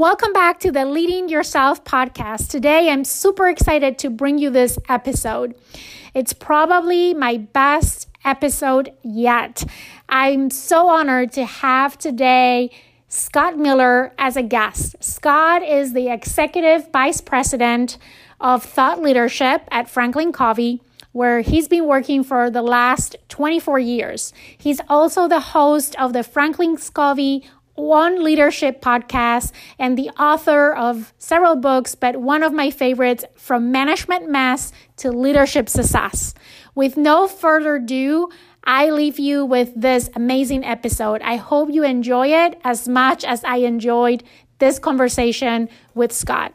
Welcome back to the Leading Yourself podcast. Today, I'm super excited to bring you this episode. It's probably my best episode yet. I'm so honored to have today Scott Miller as a guest. Scott is the executive vice president of thought leadership at Franklin Covey where he's been working for the last 24 years. He's also the host of the Franklin Covey On leadership podcast and the author of several books, but one of my favorites, From Management Mess to Leadership Success. With no further ado, I leave you with this amazing episode. I hope you enjoy it as much as I enjoyed this conversation with Scott.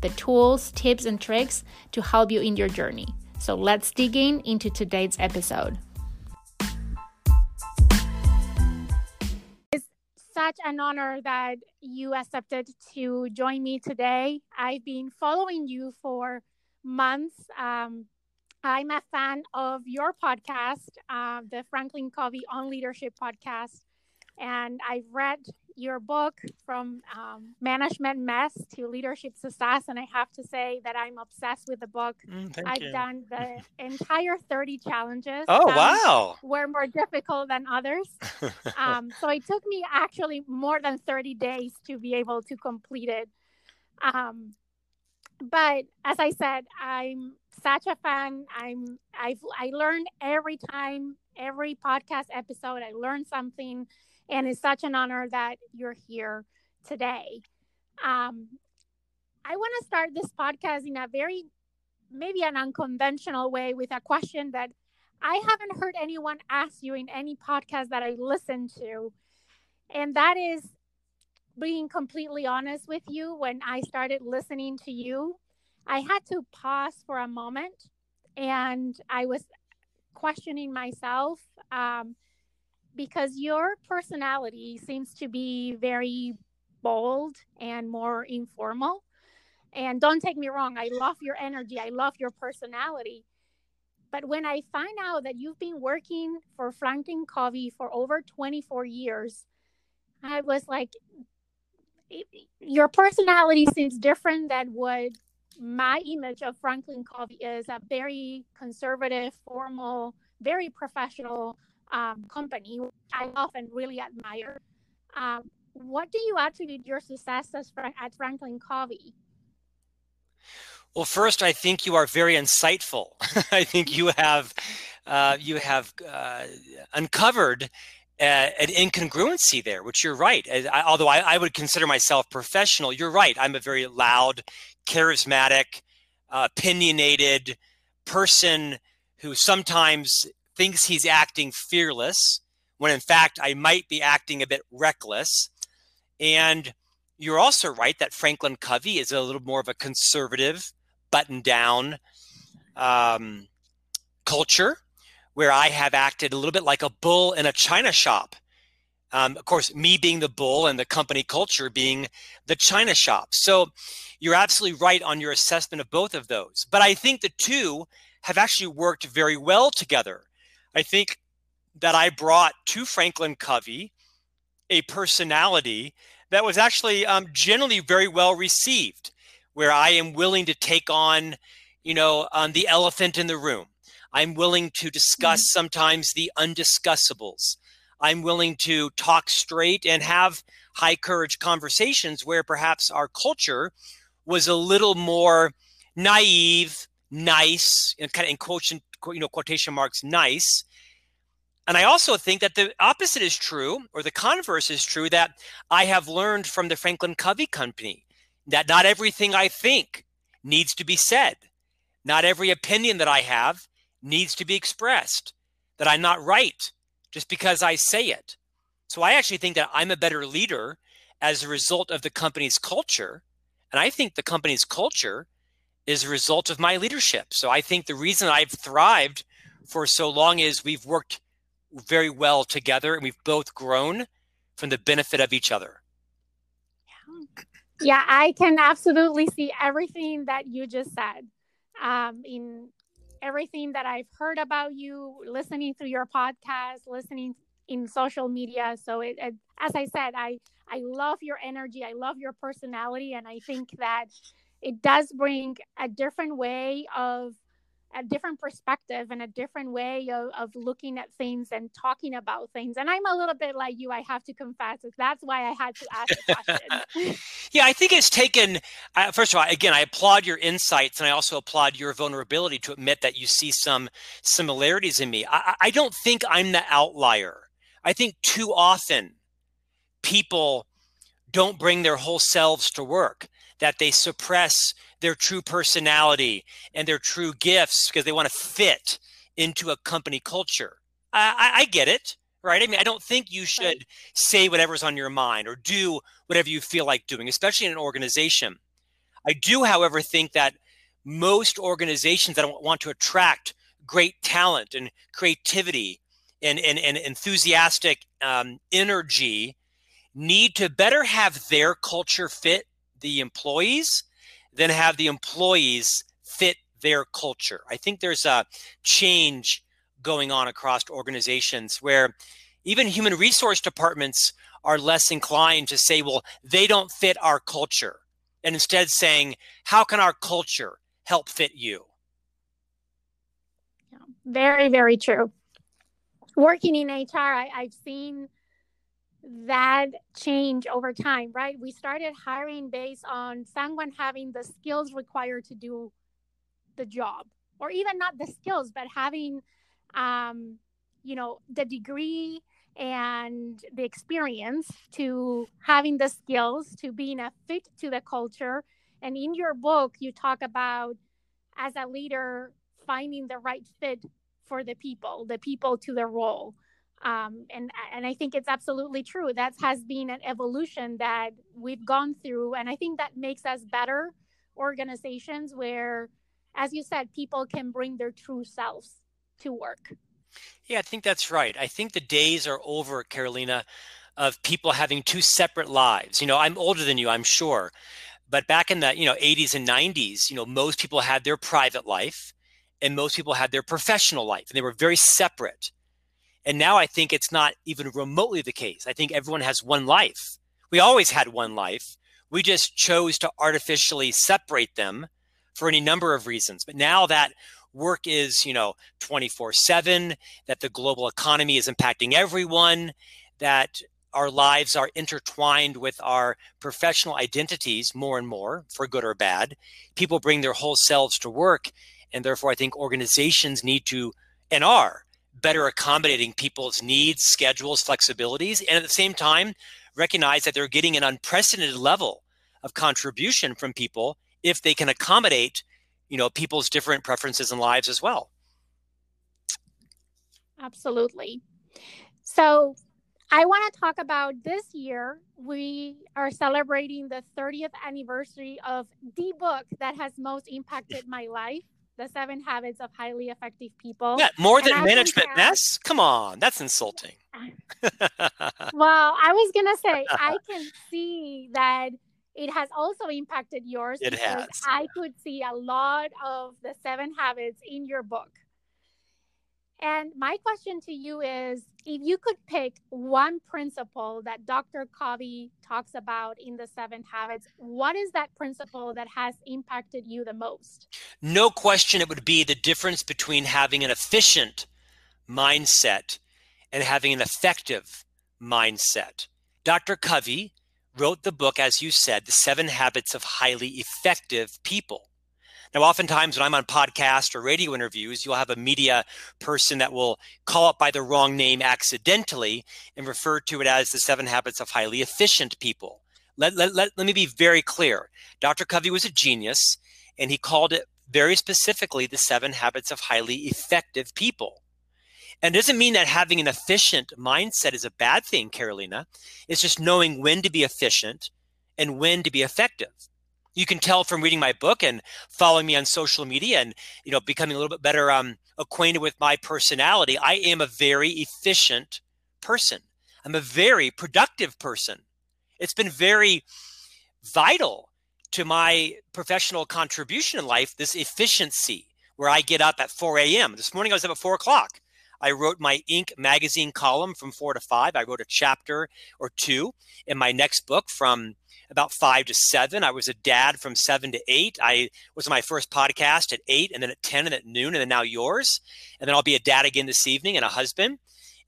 the tools, tips, and tricks to help you in your journey. So let's dig in into today's episode. It's such an honor that you accepted to join me today. I've been following you for months. Um, I'm a fan of your podcast, uh, the Franklin Covey on Leadership podcast, and I've read your book from um, management mess to leadership success and i have to say that i'm obsessed with the book. Mm, i've you. done the entire 30 challenges. Oh wow. were more difficult than others. Um, so it took me actually more than 30 days to be able to complete it. Um, but as i said i'm such a fan. I'm i've i learned every time every podcast episode i learned something and it's such an honor that you're here today. Um, I want to start this podcast in a very, maybe an unconventional way with a question that I haven't heard anyone ask you in any podcast that I listen to. And that is being completely honest with you. When I started listening to you, I had to pause for a moment and I was questioning myself. Um, because your personality seems to be very bold and more informal. And don't take me wrong, I love your energy, I love your personality. But when I find out that you've been working for Franklin Covey for over 24 years, I was like, your personality seems different than what my image of Franklin Covey is a very conservative, formal, very professional um, company, which I often really admire. Um, what do you attribute your success at Franklin Covey? Well, first, I think you are very insightful. I think you have uh, you have uh, uncovered an incongruency there, which you're right. I, although I, I, would consider myself professional, you're right. I'm a very loud, charismatic, opinionated person who sometimes thinks he's acting fearless when in fact I might be acting a bit reckless. And you're also right that Franklin Covey is a little more of a conservative, button down um, culture where I have acted a little bit like a bull in a china shop. Um, of course, me being the bull and the company culture being the china shop. So you're absolutely right on your assessment of both of those. But I think the two have actually worked very well together. I think that I brought to Franklin Covey a personality that was actually um, generally very well received, where I am willing to take on, you know, um, the elephant in the room. I'm willing to discuss mm-hmm. sometimes the undiscussables. I'm willing to talk straight and have high courage conversations where perhaps our culture was a little more naive, nice, and kind of in quotation, you know, quotation marks, nice. And I also think that the opposite is true, or the converse is true, that I have learned from the Franklin Covey Company that not everything I think needs to be said. Not every opinion that I have needs to be expressed. that I'm not right just because I say it. So I actually think that I'm a better leader as a result of the company's culture. And I think the company's culture is a result of my leadership. So I think the reason I've thrived for so long is we've worked very well together and we've both grown from the benefit of each other. Yeah, I can absolutely see everything that you just said. Um, in everything that I've heard about you, listening through your podcast, listening in social media. So it, it, as I said, I I love your energy. I love your personality, and I think that it does bring a different way of a different perspective and a different way of, of looking at things and talking about things. And I'm a little bit like you, I have to confess. That's why I had to ask the question. yeah, I think it's taken, uh, first of all, again, I applaud your insights and I also applaud your vulnerability to admit that you see some similarities in me. I, I don't think I'm the outlier. I think too often people don't bring their whole selves to work that they suppress their true personality and their true gifts because they want to fit into a company culture. I, I, I get it, right? I mean, I don't think you should right. say whatever's on your mind or do whatever you feel like doing, especially in an organization. I do, however, think that most organizations that want to attract great talent and creativity and, and, and enthusiastic um, energy need to better have their culture fit the employees than have the employees fit their culture. I think there's a change going on across organizations where even human resource departments are less inclined to say, well, they don't fit our culture, and instead saying, how can our culture help fit you? Very, very true. Working in HR, I, I've seen that change over time, right? We started hiring based on someone having the skills required to do the job, or even not the skills, but having, um, you know, the degree and the experience to having the skills to being a fit to the culture. And in your book, you talk about as a leader finding the right fit for the people, the people to the role um, and and I think it's absolutely true. That has been an evolution that we've gone through, and I think that makes us better organizations where, as you said, people can bring their true selves to work. Yeah, I think that's right. I think the days are over, Carolina, of people having two separate lives. You know, I'm older than you, I'm sure, but back in the you know 80s and 90s, you know, most people had their private life, and most people had their professional life, and they were very separate and now I think it's not even remotely the case. I think everyone has one life. We always had one life. We just chose to artificially separate them for any number of reasons. But now that work is, you know, 24 7, that the global economy is impacting everyone, that our lives are intertwined with our professional identities more and more, for good or bad. People bring their whole selves to work. And therefore, I think organizations need to and are better accommodating people's needs, schedules, flexibilities, and at the same time, recognize that they're getting an unprecedented level of contribution from people if they can accommodate, you know, people's different preferences and lives as well. Absolutely. So, I want to talk about this year. We are celebrating the 30th anniversary of the book that has most impacted my life the seven habits of highly effective people. Yeah, more than management mess? Come on, that's insulting. well, I was gonna say I can see that it has also impacted yours. It has. I could see a lot of the seven habits in your book. And my question to you is if you could pick one principle that Dr. Covey talks about in the seven habits, what is that principle that has impacted you the most? No question, it would be the difference between having an efficient mindset and having an effective mindset. Dr. Covey wrote the book, as you said, The Seven Habits of Highly Effective People. Now, oftentimes when I'm on podcast or radio interviews, you'll have a media person that will call it by the wrong name accidentally and refer to it as the seven habits of highly efficient people. Let, let, let, let me be very clear. Dr. Covey was a genius, and he called it very specifically the seven habits of highly effective people. And it doesn't mean that having an efficient mindset is a bad thing, Carolina. It's just knowing when to be efficient and when to be effective. You can tell from reading my book and following me on social media and you know becoming a little bit better um, acquainted with my personality. I am a very efficient person. I'm a very productive person. It's been very vital to my professional contribution in life, this efficiency, where I get up at 4 a.m. This morning I was up at 4 o'clock. I wrote my Inc. magazine column from 4 to 5. I wrote a chapter or two in my next book from about 5 to 7. I was a dad from 7 to 8. I was my first podcast at 8 and then at 10 and at noon and then now yours. And then I'll be a dad again this evening and a husband.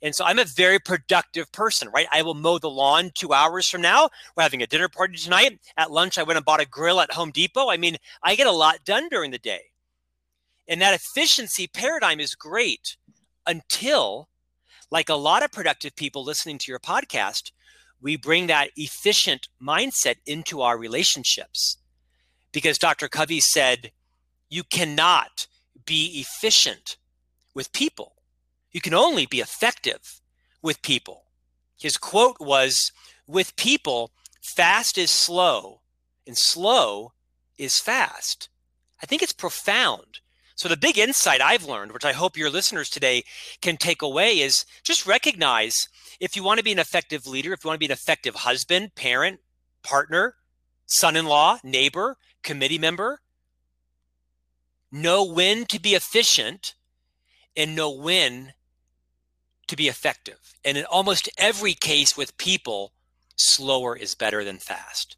And so I'm a very productive person, right? I will mow the lawn two hours from now. We're having a dinner party tonight. At lunch, I went and bought a grill at Home Depot. I mean, I get a lot done during the day. And that efficiency paradigm is great until, like a lot of productive people listening to your podcast, we bring that efficient mindset into our relationships. Because Dr. Covey said, you cannot be efficient with people you can only be effective with people. His quote was With people, fast is slow, and slow is fast. I think it's profound. So, the big insight I've learned, which I hope your listeners today can take away, is just recognize if you want to be an effective leader, if you want to be an effective husband, parent, partner, son in law, neighbor, committee member, know when to be efficient and know when to be effective. And in almost every case with people, slower is better than fast.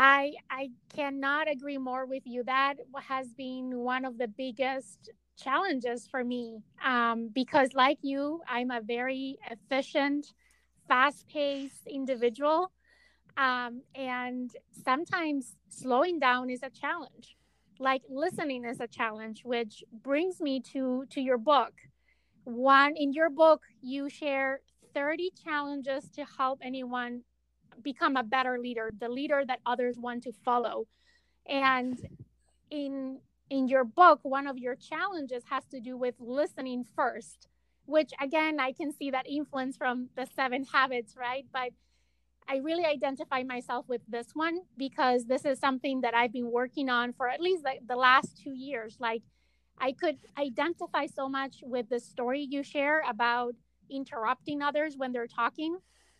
I I cannot agree more with you. That has been one of the biggest challenges for me um, because, like you, I'm a very efficient, fast-paced individual, um, and sometimes slowing down is a challenge like listening is a challenge which brings me to to your book one in your book you share 30 challenges to help anyone become a better leader the leader that others want to follow and in in your book one of your challenges has to do with listening first which again i can see that influence from the seven habits right but I really identify myself with this one because this is something that I've been working on for at least like the last two years. Like I could identify so much with the story you share about interrupting others when they're talking.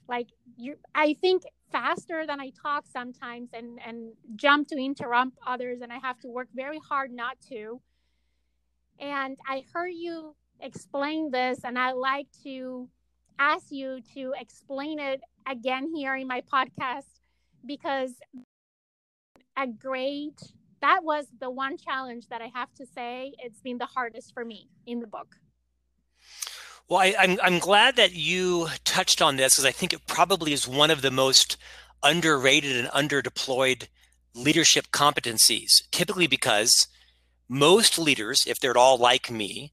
Like you I think faster than I talk sometimes and and jump to interrupt others and I have to work very hard not to. And I heard you explain this and I like to ask you to explain it again here in my podcast because a great that was the one challenge that I have to say it's been the hardest for me in the book. Well, I, am I'm, I'm glad that you touched on this because I think it probably is one of the most underrated and underdeployed leadership competencies. Typically, because most leaders, if they're at all like me,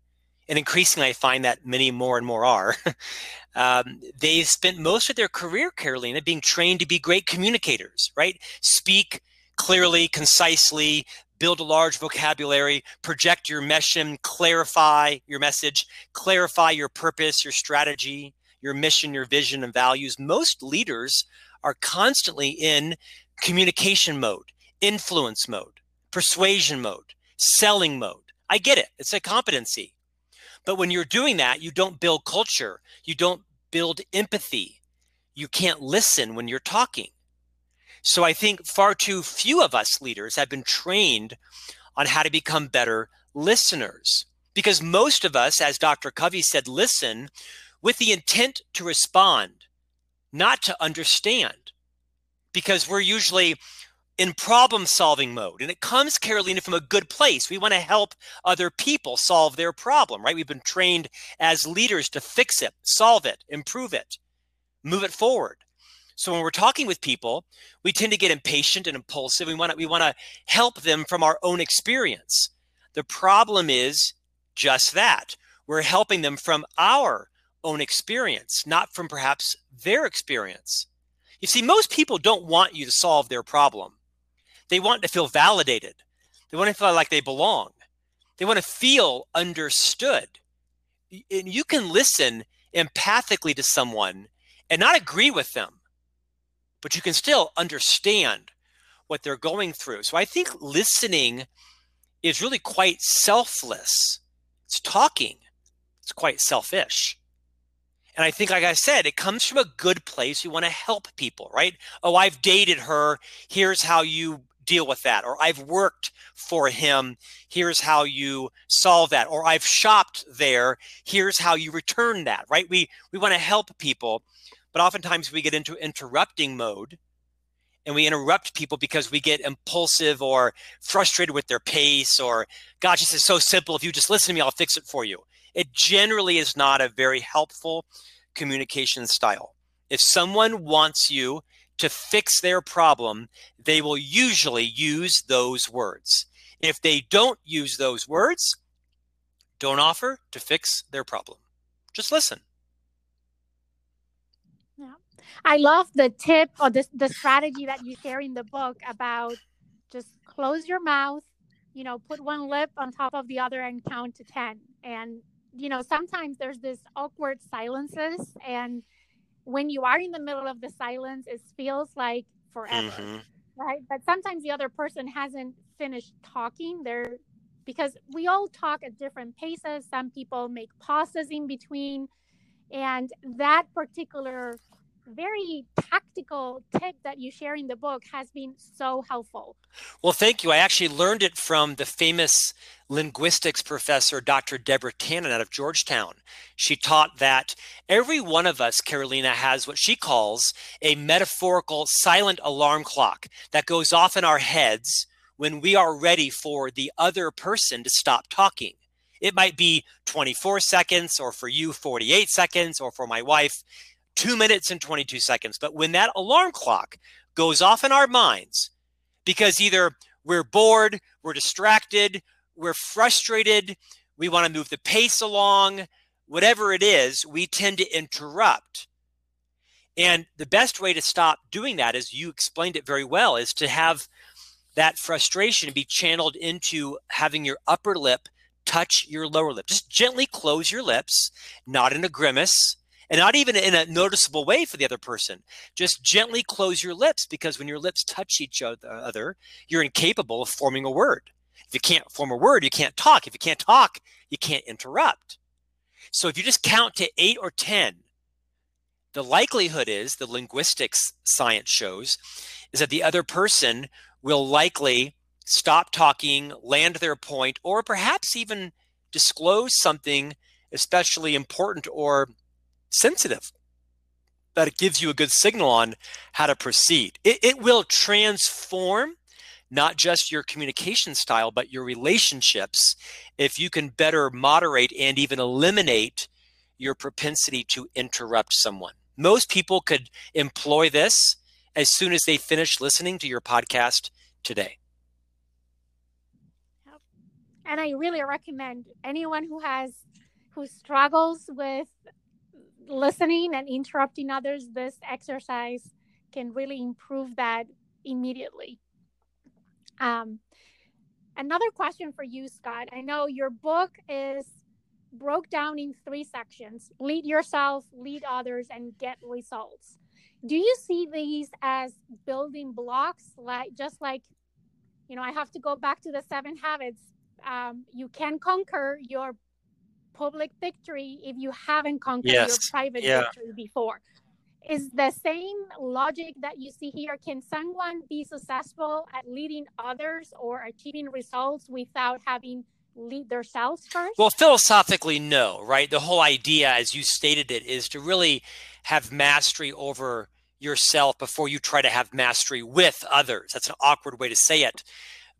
and increasingly I find that many more and more are, um, they've spent most of their career, Carolina, being trained to be great communicators, right? Speak clearly, concisely, build a large vocabulary, project your mission, clarify your message, clarify your purpose, your strategy, your mission, your vision, and values. Most leaders are constantly in communication mode, influence mode, persuasion mode, selling mode. I get it. It's a competency. But when you're doing that, you don't build culture, you don't build empathy, you can't listen when you're talking. So I think far too few of us leaders have been trained on how to become better listeners. Because most of us, as Dr. Covey said, listen with the intent to respond, not to understand. Because we're usually in problem solving mode. And it comes, Carolina, from a good place. We want to help other people solve their problem, right? We've been trained as leaders to fix it, solve it, improve it, move it forward. So when we're talking with people, we tend to get impatient and impulsive. We want to, we want to help them from our own experience. The problem is just that. We're helping them from our own experience, not from perhaps their experience. You see, most people don't want you to solve their problem. They want to feel validated. They want to feel like they belong. They want to feel understood. And you can listen empathically to someone and not agree with them, but you can still understand what they're going through. So I think listening is really quite selfless. It's talking, it's quite selfish. And I think, like I said, it comes from a good place. You want to help people, right? Oh, I've dated her. Here's how you deal with that. Or I've worked for him. Here's how you solve that. Or I've shopped there. Here's how you return that, right? We we want to help people, but oftentimes we get into interrupting mode and we interrupt people because we get impulsive or frustrated with their pace or gosh, this is so simple. If you just listen to me, I'll fix it for you. It generally is not a very helpful communication style. If someone wants you to fix their problem, they will usually use those words. If they don't use those words, don't offer to fix their problem. Just listen. I love the tip or the, the strategy that you share in the book about just close your mouth, you know, put one lip on top of the other and count to 10. And, you know, sometimes there's this awkward silences and when you are in the middle of the silence, it feels like forever, mm-hmm. right? But sometimes the other person hasn't finished talking. They're because we all talk at different paces. Some people make pauses in between, and that particular very tactical tip that you share in the book has been so helpful. Well, thank you. I actually learned it from the famous linguistics professor, Dr. Deborah Tannen out of Georgetown. She taught that every one of us, Carolina, has what she calls a metaphorical silent alarm clock that goes off in our heads when we are ready for the other person to stop talking. It might be 24 seconds, or for you, 48 seconds, or for my wife, two minutes and 22 seconds. But when that alarm clock goes off in our minds, because either we're bored, we're distracted, we're frustrated, we want to move the pace along, whatever it is, we tend to interrupt. And the best way to stop doing that, as you explained it very well, is to have that frustration be channeled into having your upper lip touch your lower lip. Just gently close your lips, not in a grimace, and not even in a noticeable way for the other person. Just gently close your lips because when your lips touch each other, you're incapable of forming a word. If you can't form a word, you can't talk. If you can't talk, you can't interrupt. So if you just count to eight or 10, the likelihood is, the linguistics science shows, is that the other person will likely stop talking, land their point, or perhaps even disclose something especially important or sensitive that it gives you a good signal on how to proceed. It, it will transform not just your communication style, but your relationships if you can better moderate and even eliminate your propensity to interrupt someone. Most people could employ this as soon as they finish listening to your podcast today. And I really recommend anyone who has who struggles with listening and interrupting others, this exercise can really improve that immediately. Um, another question for you, Scott. I know your book is broke down in three sections lead yourself, lead others, and get results. Do you see these as building blocks, like just like, you know, I have to go back to the seven habits. Um, you can conquer your public victory if you haven't conquered yes. your private yeah. victory before. Is the same logic that you see here? Can someone be successful at leading others or achieving results without having lead themselves first? Well, philosophically, no, right? The whole idea, as you stated it, is to really have mastery over yourself before you try to have mastery with others. That's an awkward way to say it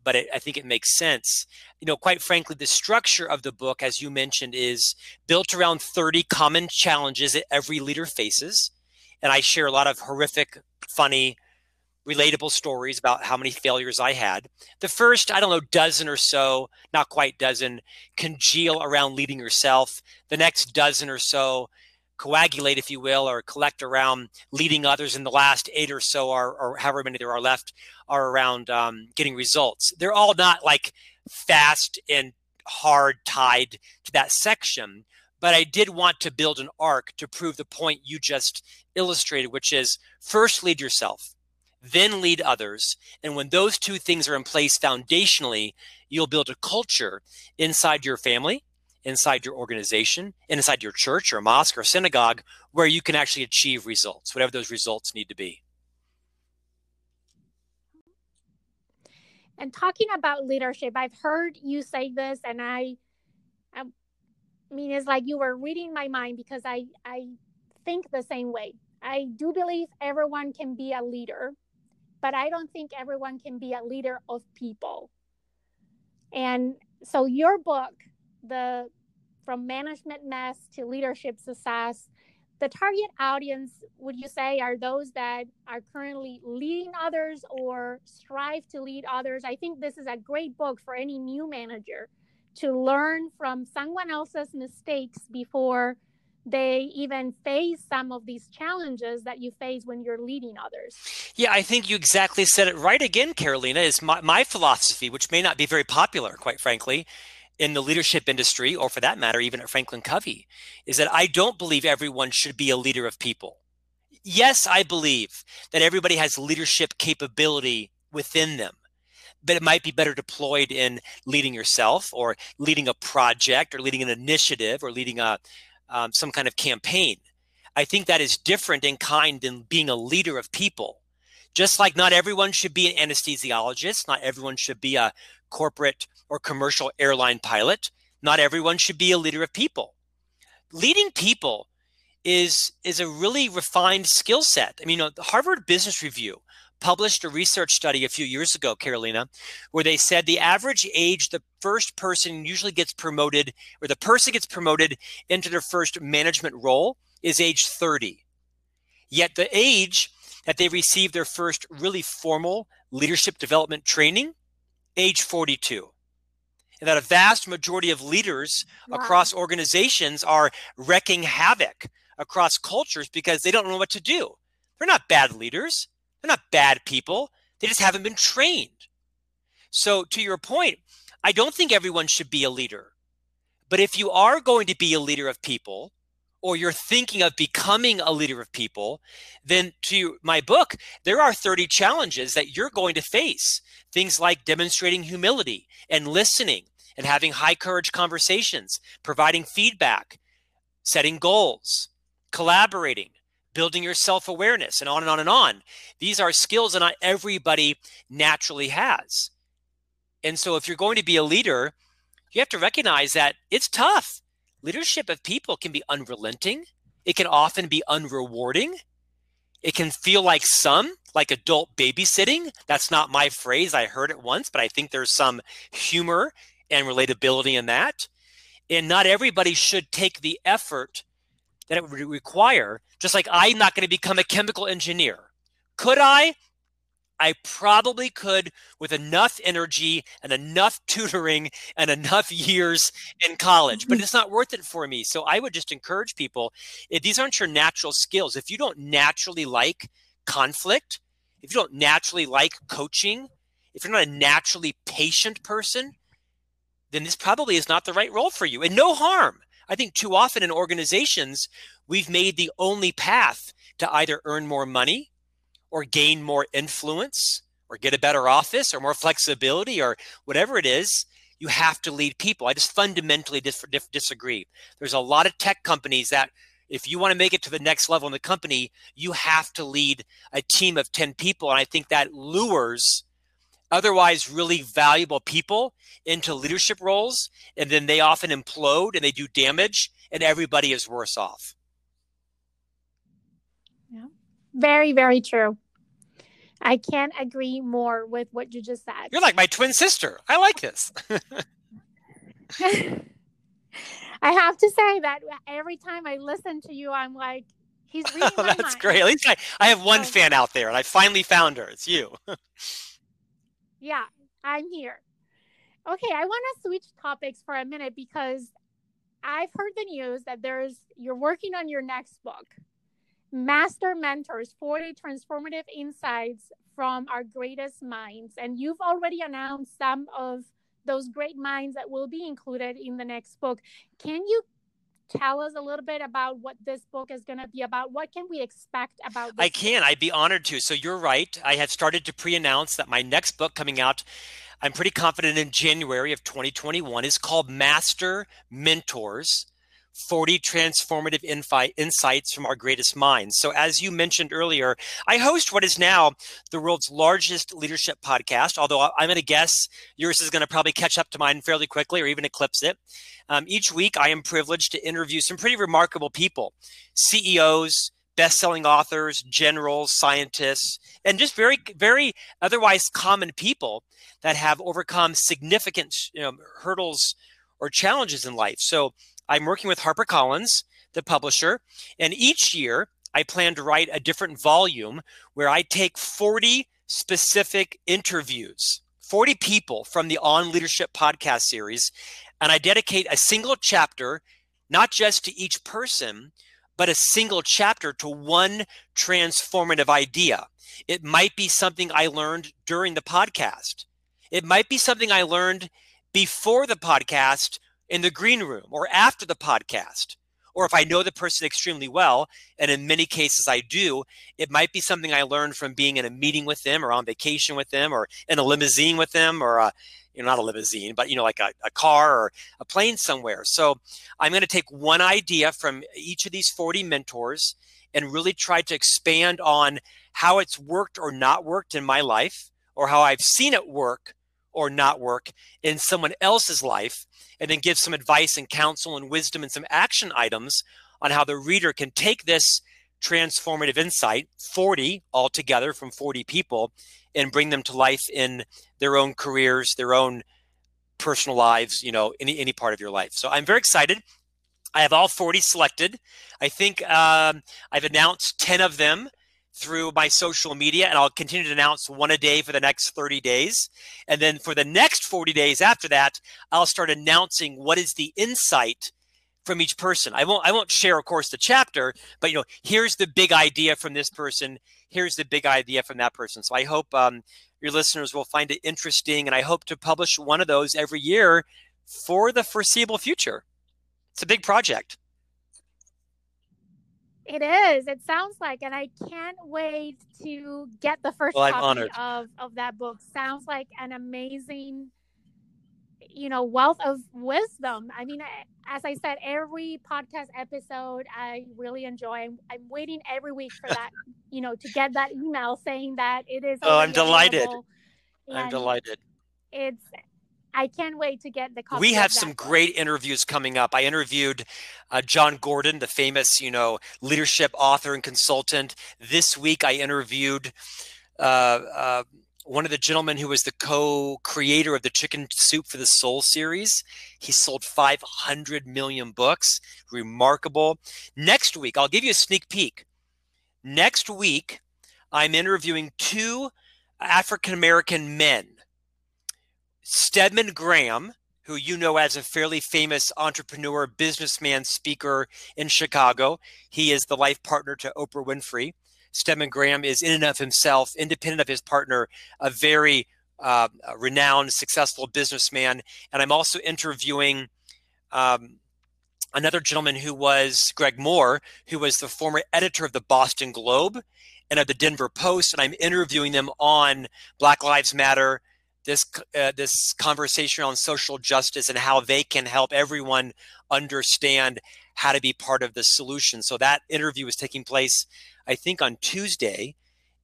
but it, I think it makes sense. You know, quite frankly, the structure of the book, as you mentioned, is built around 30 common challenges that every leader faces. And I share a lot of horrific, funny, relatable stories about how many failures I had. The first, I don't know, dozen or so, not quite dozen, congeal around leading yourself. The next dozen or so coagulate, if you will, or collect around leading others. And the last eight or so are, or however many there are left, are around um, getting results. They're all not like fast and hard tied to that section, but I did want to build an arc to prove the point you just illustrated, which is first lead yourself, then lead others. And when those two things are in place foundationally, you'll build a culture inside your family, inside your organization, inside your church or mosque or synagogue where you can actually achieve results, whatever those results need to be. And talking about leadership, I've heard you say this, and I, I mean, it's like you were reading my mind because I, I think the same way. I do believe everyone can be a leader, but I don't think everyone can be a leader of people. And so your book, the from management mess to leadership success, the target audience would you say are those that are currently leading others or strive to lead others? I think this is a great book for any new manager to learn from someone else's mistakes before they even face some of these challenges that you face when you're leading others. Yeah, I think you exactly said it right again, Carolina. Is my, my philosophy, which may not be very popular, quite frankly, in the leadership industry, or for that matter, even at Franklin Covey, is that I don't believe everyone should be a leader of people. Yes, I believe that everybody has leadership capability within them but it might be better deployed in leading yourself or leading a project or leading an initiative or leading a um, some kind of campaign. I think that is different in kind than being a leader of people. Just like not everyone should be an anesthesiologist, not everyone should be a corporate or commercial airline pilot, not everyone should be a leader of people. Leading people is is a really refined skill set. I mean, you know, the Harvard Business Review published a research study a few years ago, Carolina, where they said the average age the first person usually gets promoted, or the person gets promoted into their first management role is age 30. Yet the age that they receive their first really formal leadership development training, age 42. And that a vast majority of leaders wow. across organizations are wrecking havoc across cultures because they don't know what to do. They're not bad leaders they're not bad people. They just haven't been trained. So, to your point, I don't think everyone should be a leader. But if you are going to be a leader of people, or you're thinking of becoming a leader of people, then to my book, there are 30 challenges that you're going to face. Things like demonstrating humility and listening and having high courage conversations, providing feedback, setting goals, collaborating, building your self awareness, and on and on and on. These are skills that not everybody naturally has. And so, if you're going to be a leader, you have to recognize that it's tough. Leadership of people can be unrelenting, it can often be unrewarding. It can feel like some, like adult babysitting. That's not my phrase. I heard it once, but I think there's some humor and relatability in that. And not everybody should take the effort that it would require, just like I'm not going to become a chemical engineer. Could I? I probably could with enough energy and enough tutoring and enough years in college, but mm-hmm. it's not worth it for me. So I would just encourage people if these aren't your natural skills, if you don't naturally like conflict, if you don't naturally like coaching, if you're not a naturally patient person, then this probably is not the right role for you. And no harm. I think too often in organizations, we've made the only path to either earn more money or gain more influence or get a better office or more flexibility or whatever it is. You have to lead people. I just fundamentally dis- dis- disagree. There's a lot of tech companies that if you want to make it to the next level in the company, you have to lead a team of 10 people. And I think that lures otherwise really valuable people into leadership roles and then they often implode and they do damage and everybody is worse off yeah very very true i can't agree more with what you just said. You're like my twin sister. I like this. I have to say that every time i listen to you i'm like he's reading oh, that's mind. great. At least I, I have one fan out there and i finally found her. It's you. Yeah, I'm here. Okay, I want to switch topics for a minute because I've heard the news that there's you're working on your next book, Master Mentors 40 Transformative Insights from Our Greatest Minds. And you've already announced some of those great minds that will be included in the next book. Can you tell us a little bit about what this book is going to be about? What can we expect about this? I can. Book? I'd be honored to. So you're right. I have started to pre-announce that my next book coming out I'm pretty confident in January of 2021 is called Master Mentors 40 transformative infi- insights from our greatest minds. So, as you mentioned earlier, I host what is now the world's largest leadership podcast, although I'm going to guess yours is going to probably catch up to mine fairly quickly or even eclipse it. Um, each week, I am privileged to interview some pretty remarkable people CEOs, best-selling authors, generals, scientists, and just very, very otherwise common people that have overcome significant you know, hurdles or challenges in life. So I'm working with HarperCollins, the publisher, and each year I plan to write a different volume where I take 40 specific interviews, 40 people from the On Leadership podcast series, and I dedicate a single chapter, not just to each person, but a single chapter to one transformative idea. It might be something I learned during the podcast. It might be something I learned before the podcast in the green room or after the podcast. Or if I know the person extremely well, and in many cases I do, it might be something I learned from being in a meeting with them or on vacation with them or in a limousine with them or a, you know, not a limousine, but you know, like a, a car or a plane somewhere. So I'm going to take one idea from each of these 40 mentors and really try to expand on how it's worked or not worked in my life or how I've seen it work or not work in someone else's life and then give some advice and counsel and wisdom and some action items on how the reader can take this transformative insight 40 altogether from 40 people and bring them to life in their own careers their own personal lives you know any any part of your life. So i'm very excited. I have all 40 selected. I think um, i've announced 10 of them through my social media, and I'll continue to announce one a day for the next 30 days. And then for the next 40 days after that, I'll start announcing what is the insight from each person. I won't I won't share, of course, the chapter, but you know, here's the big idea from this person. Here's the big idea from that person. So I hope um, your listeners will find it interesting, and I hope to publish one of those every year for the foreseeable future. It's a big project. It is. It sounds like, and I can't wait to get the first well, copy of of that book. Sounds like an amazing, you know, wealth of wisdom. I mean, as I said, every podcast episode I really enjoy. I'm, I'm waiting every week for that, you know, to get that email saying that it is. Oh, I'm delighted. I'm delighted. It's I can't wait to get the. We have some book. great interviews coming up. I interviewed uh, Jon Gordon, the famous, you know, leadership author and consultant. This week, I interviewed uh, uh, one of the gentlemen who was the co-creator of the Chicken Soup for the Soul series. He sold 500 million books. Remarkable. Next week, I'll give you a sneak peek. Next week, I'm interviewing two African American men Stedman Graham, who you know as a fairly famous entrepreneur, businessman, speaker in Chicago. He is the life partner to Oprah Winfrey. Stedman Graham is, in and of himself, independent of his partner, a very uh, renowned, successful businessman. And I'm also interviewing um, another gentleman who was Greg Moore, who was the former editor of the Boston Globe and of the Denver Post. And I'm interviewing them on Black Lives Matter this uh, this conversation on social justice and how they can help everyone understand how to be part of the solution. So that interview is taking place, I think, on Tuesday,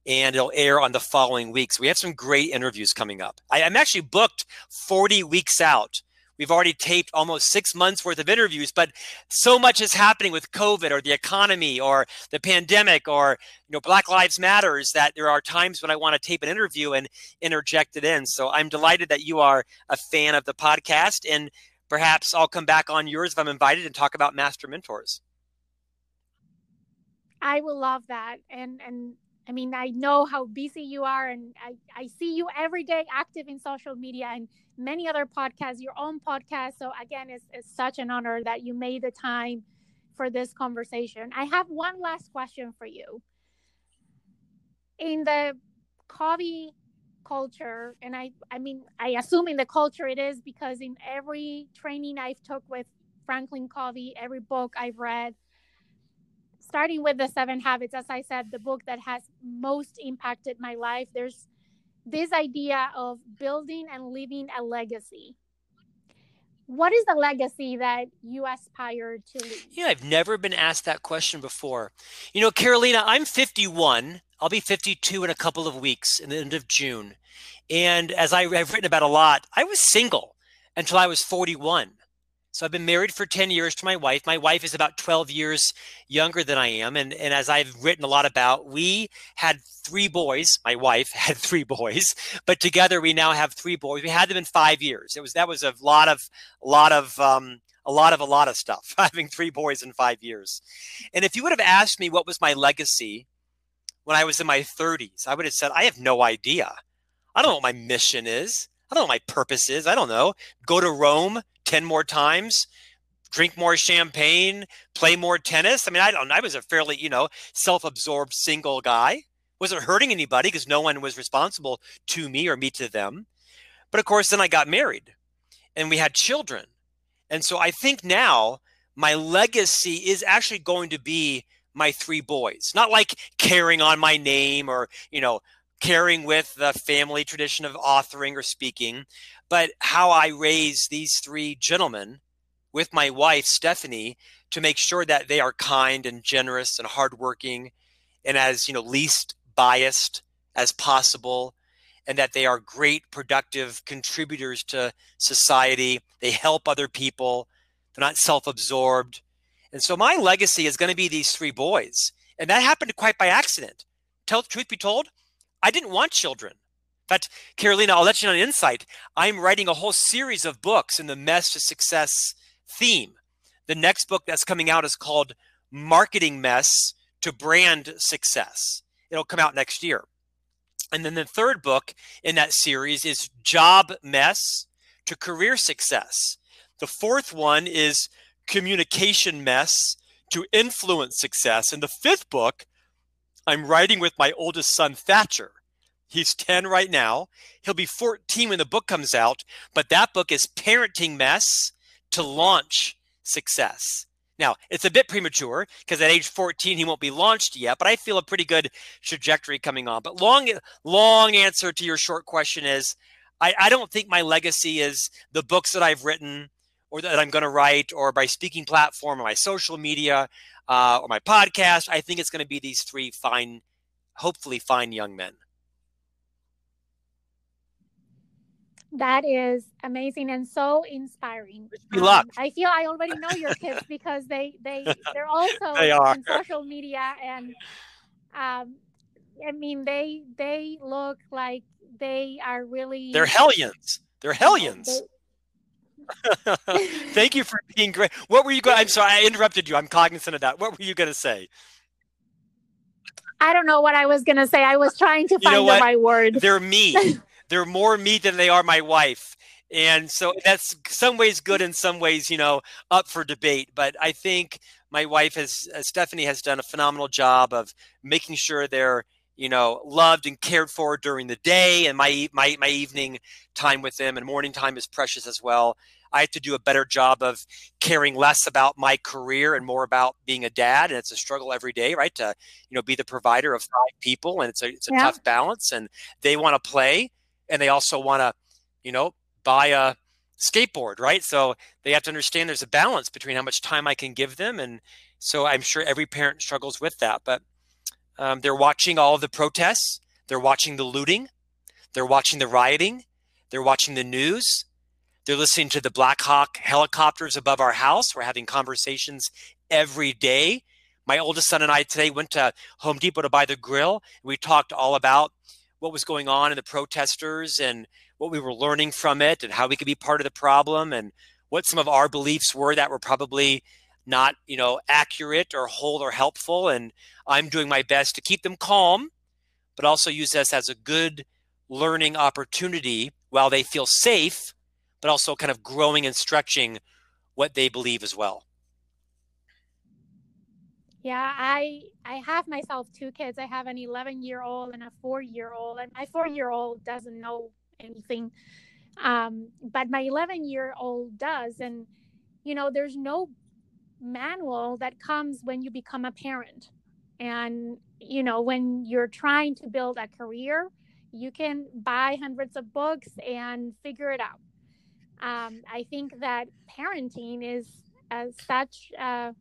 and it'll air on the following weeks. We have some great interviews coming up. I, I'm actually booked 40 weeks out We've already taped almost six months worth of interviews, but so much is happening with COVID or the economy or the pandemic or you know Black Lives Matters that there are times when I want to tape an interview and interject it in. So I'm delighted that you are a fan of the podcast, and perhaps I'll come back on yours if I'm invited and talk about master mentors. I will love that, and and I mean, I know how busy you are, and I, I see you every day active in social media and many other podcasts, your own podcast. So, again, it's, it's such an honor that you made the time for this conversation. I have one last question for you. In the Covey culture and i i mean i assume in the culture it is because in every training i've took with franklin covey every book i've read starting with the seven habits as i said the book that has most impacted my life there's this idea of building and leaving a legacy what is the legacy that you aspire to leave? Yeah, I've never been asked that question before. You know, Carolina, I'm 51. I'll be 52 in a couple of weeks in the end of June. And as I, have written about a lot, I was single until I was 41. So I've been married for 10 years to my wife. My wife is about 12 years younger than I am. And, and as I've written a lot about, we had three boys. My wife had three boys, but together we now have three boys. We had them in five years. It was, that was a lot of, lot of, um, a lot of a lot of stuff having three boys in five years and if you would have asked me what was my legacy when i was in my 30s i would have said i have no idea i don't know what my mission is i don't know what my purpose is i don't know go to rome 10 more times, drink more champagne, play more tennis. I mean, I don't I was a fairly, you know, self-absorbed single guy. Wasn't hurting anybody because no one was responsible to me or me to them. But of course, then I got married and we had children. And so I think now my legacy is actually going to be my three boys. Not like carrying on my name or, you know, carrying with the family tradition of authoring or speaking, but how I raise these three gentlemen with my wife, Stephanie, to make sure that they are kind and generous and hardworking and as, you know, least biased as possible and that they are great productive contributors to society. They help other people. They're not self-absorbed. And so my legacy is going to be these three boys. And that happened quite by accident. Tell truth be told, I didn't want children. Fact, Carolina, I'll let you know an insight. I'm writing a whole series of books in the mess to success theme. The next book that's coming out is called Marketing Mess to Brand Success. It'll come out next year. And then the third book in that series is Job Mess to Career Success. The fourth one is Communication Mess to Influence Success. And the fifth book I'm writing with my oldest son, Thatcher. He's 10 right now. He'll be 14 when the book comes out, but that book is Parenting Mess to Launch Success. Now, it's a bit premature because at age 14 he won't be launched yet, but I feel a pretty good trajectory coming on. But long long answer to your short question is I, I don't think my legacy is the books that I've written or that I'm going to write or my speaking platform or my social media uh, or my podcast. I think it's going to be these three fine, hopefully fine young men. That is amazing and so inspiring. Um. I feel I already know your kids because they they they're also they on social media and um, I mean they they look like they are really they're hellions. They're hellions. They, Thank you for being great. What were you going? I'm sorry, I interrupted you. I'm cognizant of that. What were you going to say? I don't know what I was going to say. I was trying to find you know the right word. They're me. They're more me than they are my wife. And so that's some ways good and some ways, you know, up for debate. But I think my wife has, uh, Stephanie has done a phenomenal job of making sure they're you know, loved and cared for during the day, and my my my evening time with them and morning time is precious as well. I have to do a better job of caring less about my career and more about being a dad, and it's a struggle every day, right? To you know, be the provider of five people, and it's a it's a yeah. tough balance. And they want to play, and they also want to, you know, buy a skateboard, right? So they have to understand there's a balance between how much time I can give them, and so I'm sure every parent struggles with that, but um, they're watching all the protests. They're watching the looting. They're watching the rioting. They're watching the news. They're listening to the Black Hawk helicopters above our house. We're having conversations every day. My oldest son and I today went to Home Depot to buy the grill. We talked all about what was going on in the protesters and what we were learning from it and how we could be part of the problem and what some of our beliefs were that were probably not you know accurate or whole or helpful. And i'm doing my best to keep them calm but also use this as a good learning opportunity while they feel safe but also kind of growing and stretching what they believe as well Yeah, I I have myself two kids. I have an 11 year old and a four year old, and my four year old doesn't know anything, um, but my 11 year old does. And you know, there's no manual that comes when you become a parent, and you know, when you're trying to build a career, you can buy hundreds of books and figure it out. Um, I think that parenting is as such. Uh,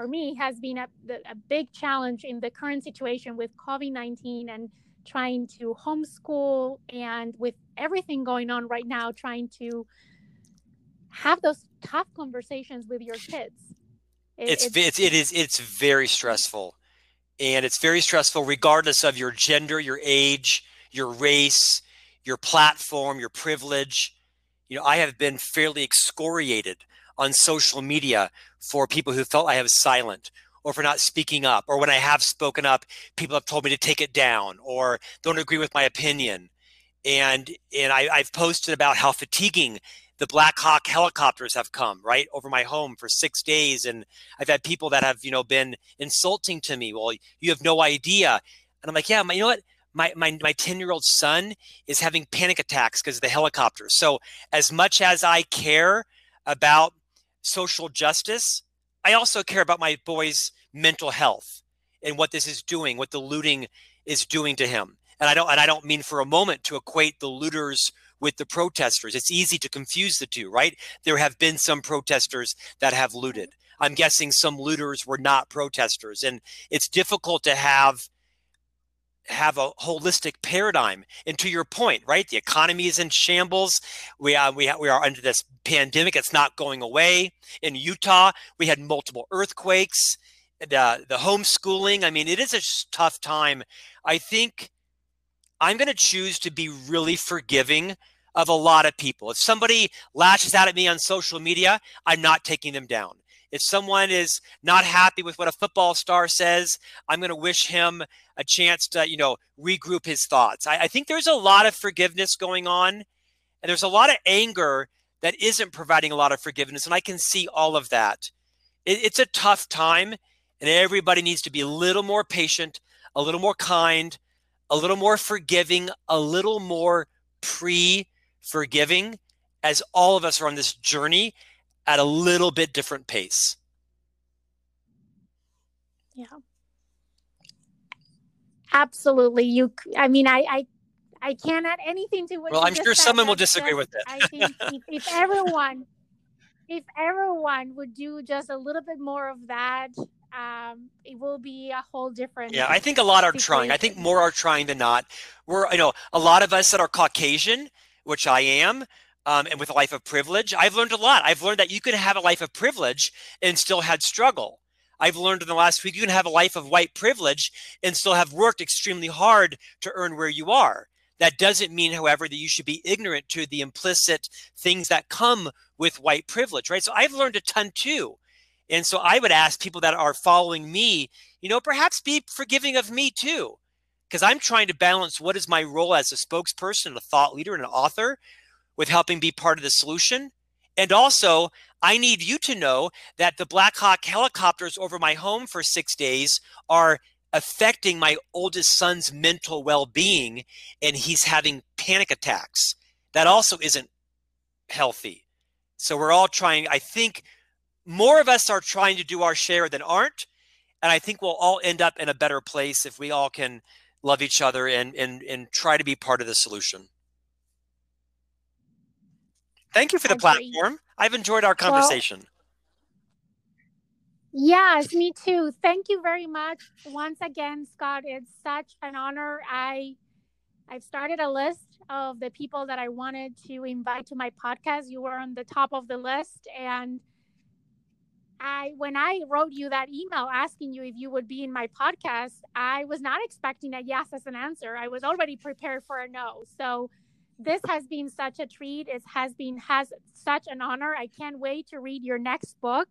for me has been a, a big challenge in the current situation with COVID 19 and trying to homeschool and with everything going on right now, trying to have those tough conversations with your kids. It, it's, it's, it's it is it's very stressful, and it's very stressful regardless of your gender, your age, your race, your platform, your privilege. You know, I have been fairly excoriated on social media for people who felt I was silent or for not speaking up, or when I have spoken up, people have told me to take it down or don't agree with my opinion. And and I, I've posted about how fatiguing the Black Hawk helicopters have come right over my home for six days, and I've had people that have you know been insulting to me. Well, you have no idea, and I'm like, yeah, my, you know what? My my my ten year old son is having panic attacks because of the helicopters. So as much as I care about social justice, I also care about my boy's mental health and what this is doing, what the looting is doing to him. And I don't and I don't mean for a moment to equate the looters with the protesters. It's easy to confuse the two, right? There have been some protesters that have looted. Mm-hmm. I'm guessing some looters were not protesters. And it's difficult to have have a holistic paradigm. And to your point, right? The economy is in shambles. We are, we, we are under this pandemic. It's not going away. In Utah, we had multiple earthquakes. The, the homeschooling. I mean, it is a tough time. I think I'm going to choose to be really forgiving of a lot of people. If somebody lashes out at me on social media, I'm not taking them down. If someone is not happy with what a football star says, I'm going to wish him a chance to, you know, regroup his thoughts. I, I think there's a lot of forgiveness going on, and there's a lot of anger that isn't providing a lot of forgiveness. And I can see all of that. It, it's a tough time, and everybody needs to be a little more patient, a little more kind, a little more forgiving, a little more pre forgiving as all of us are on this journey at a little bit different pace. Yeah. Absolutely. You I mean I I I can't add anything to what Well, I'm sure someone will disagree just, with it. I think if, if everyone if everyone would do just a little bit more of that, um, it will be a whole different. Yeah, I think a lot are situation. trying. I think more are trying than not. We're, you know, a lot of us that are Caucasian, which I am, um, and with a life of privilege, I've learned a lot. I've learned that you can have a life of privilege and still had struggle. I've learned in the last week you can have a life of white privilege and still have worked extremely hard to earn where you are. That doesn't mean, however, that you should be ignorant to the implicit things that come with white privilege, right? So I've learned a ton too. And so I would ask people that are following me, you know, perhaps be forgiving of me too, because I'm trying to balance what is my role as a spokesperson, a thought leader, and an author with helping be part of the solution. And also, I need you to know that the Black Hawk helicopters over my home for six days are affecting my oldest son's mental well being, and he's having panic attacks. That also isn't healthy. So we're all trying, I think more of us are trying to do our share than aren't. And I think we'll all end up in a better place if we all can love each other and, and, and try to be part of the solution. Thank you for the platform. I've enjoyed our conversation. Well, yes, me too. Thank you very much once again, Scott. It's such an honor. I I've started a list of the people that I wanted to invite to my podcast. You were on the top of the list and I when I wrote you that email asking you if you would be in my podcast, I was not expecting a yes as an answer. I was already prepared for a no. So this has been such a treat. It has been has such an honor. I can't wait to read your next book.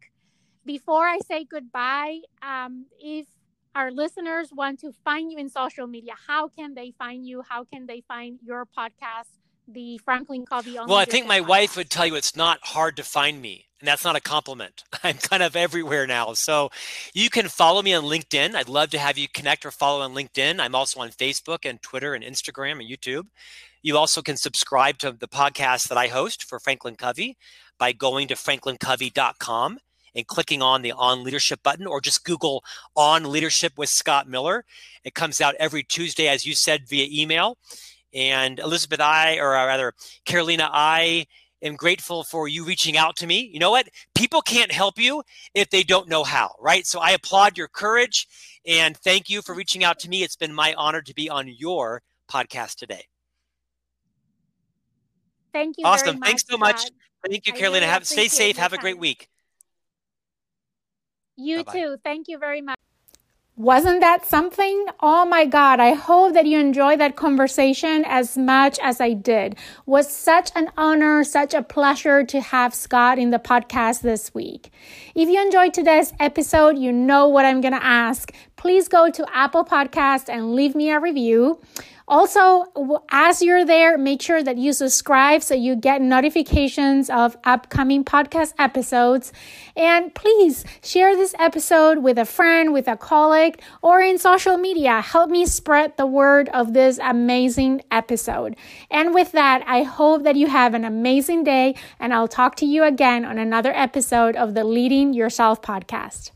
Before I say goodbye, um, if our listeners want to find you in social media, how can they find you? How can they find your podcast, the Franklin Covey. Well, I think my podcast. wife would tell you it's not hard to find me. And that's not a compliment. I'm kind of everywhere now. So you can follow me on LinkedIn. I'd love to have you connect or follow on LinkedIn. I'm also on Facebook and Twitter and Instagram and YouTube. You also can subscribe to the podcast that I host for Franklin Covey by going to franklincovey.com and clicking on the on leadership button or just Google on leadership with Scott Miller. It comes out every Tuesday, as you said, via email. And Elizabeth, I, or uh, rather, Carolina, I am grateful for you reaching out to me. You know what? People can't help you if they don't know how, right? So I applaud your courage and thank you for reaching out to me. It's been my honor to be on your podcast today. Thank you. Awesome. Thanks so much. Thank you, Carolina. Really have stay safe. Have a great week. You Bye-bye. too. Thank you very much. Wasn't that something? Oh my God. I hope that you enjoyed that conversation as much as I did. Was such an honor, such a pleasure to have Scott in the podcast this week. If you enjoyed today's episode, you know what I'm going to ask. Please go to Apple Podcast and leave me a review. Also, as you're there, make sure that you subscribe so you get notifications of upcoming podcast episodes. And please share this episode with a friend, with a colleague, or in social media. Help me spread the word of this amazing episode. And with that, I hope that you have an amazing day, and I'll talk to you again on another episode of the Leading Yourself podcast.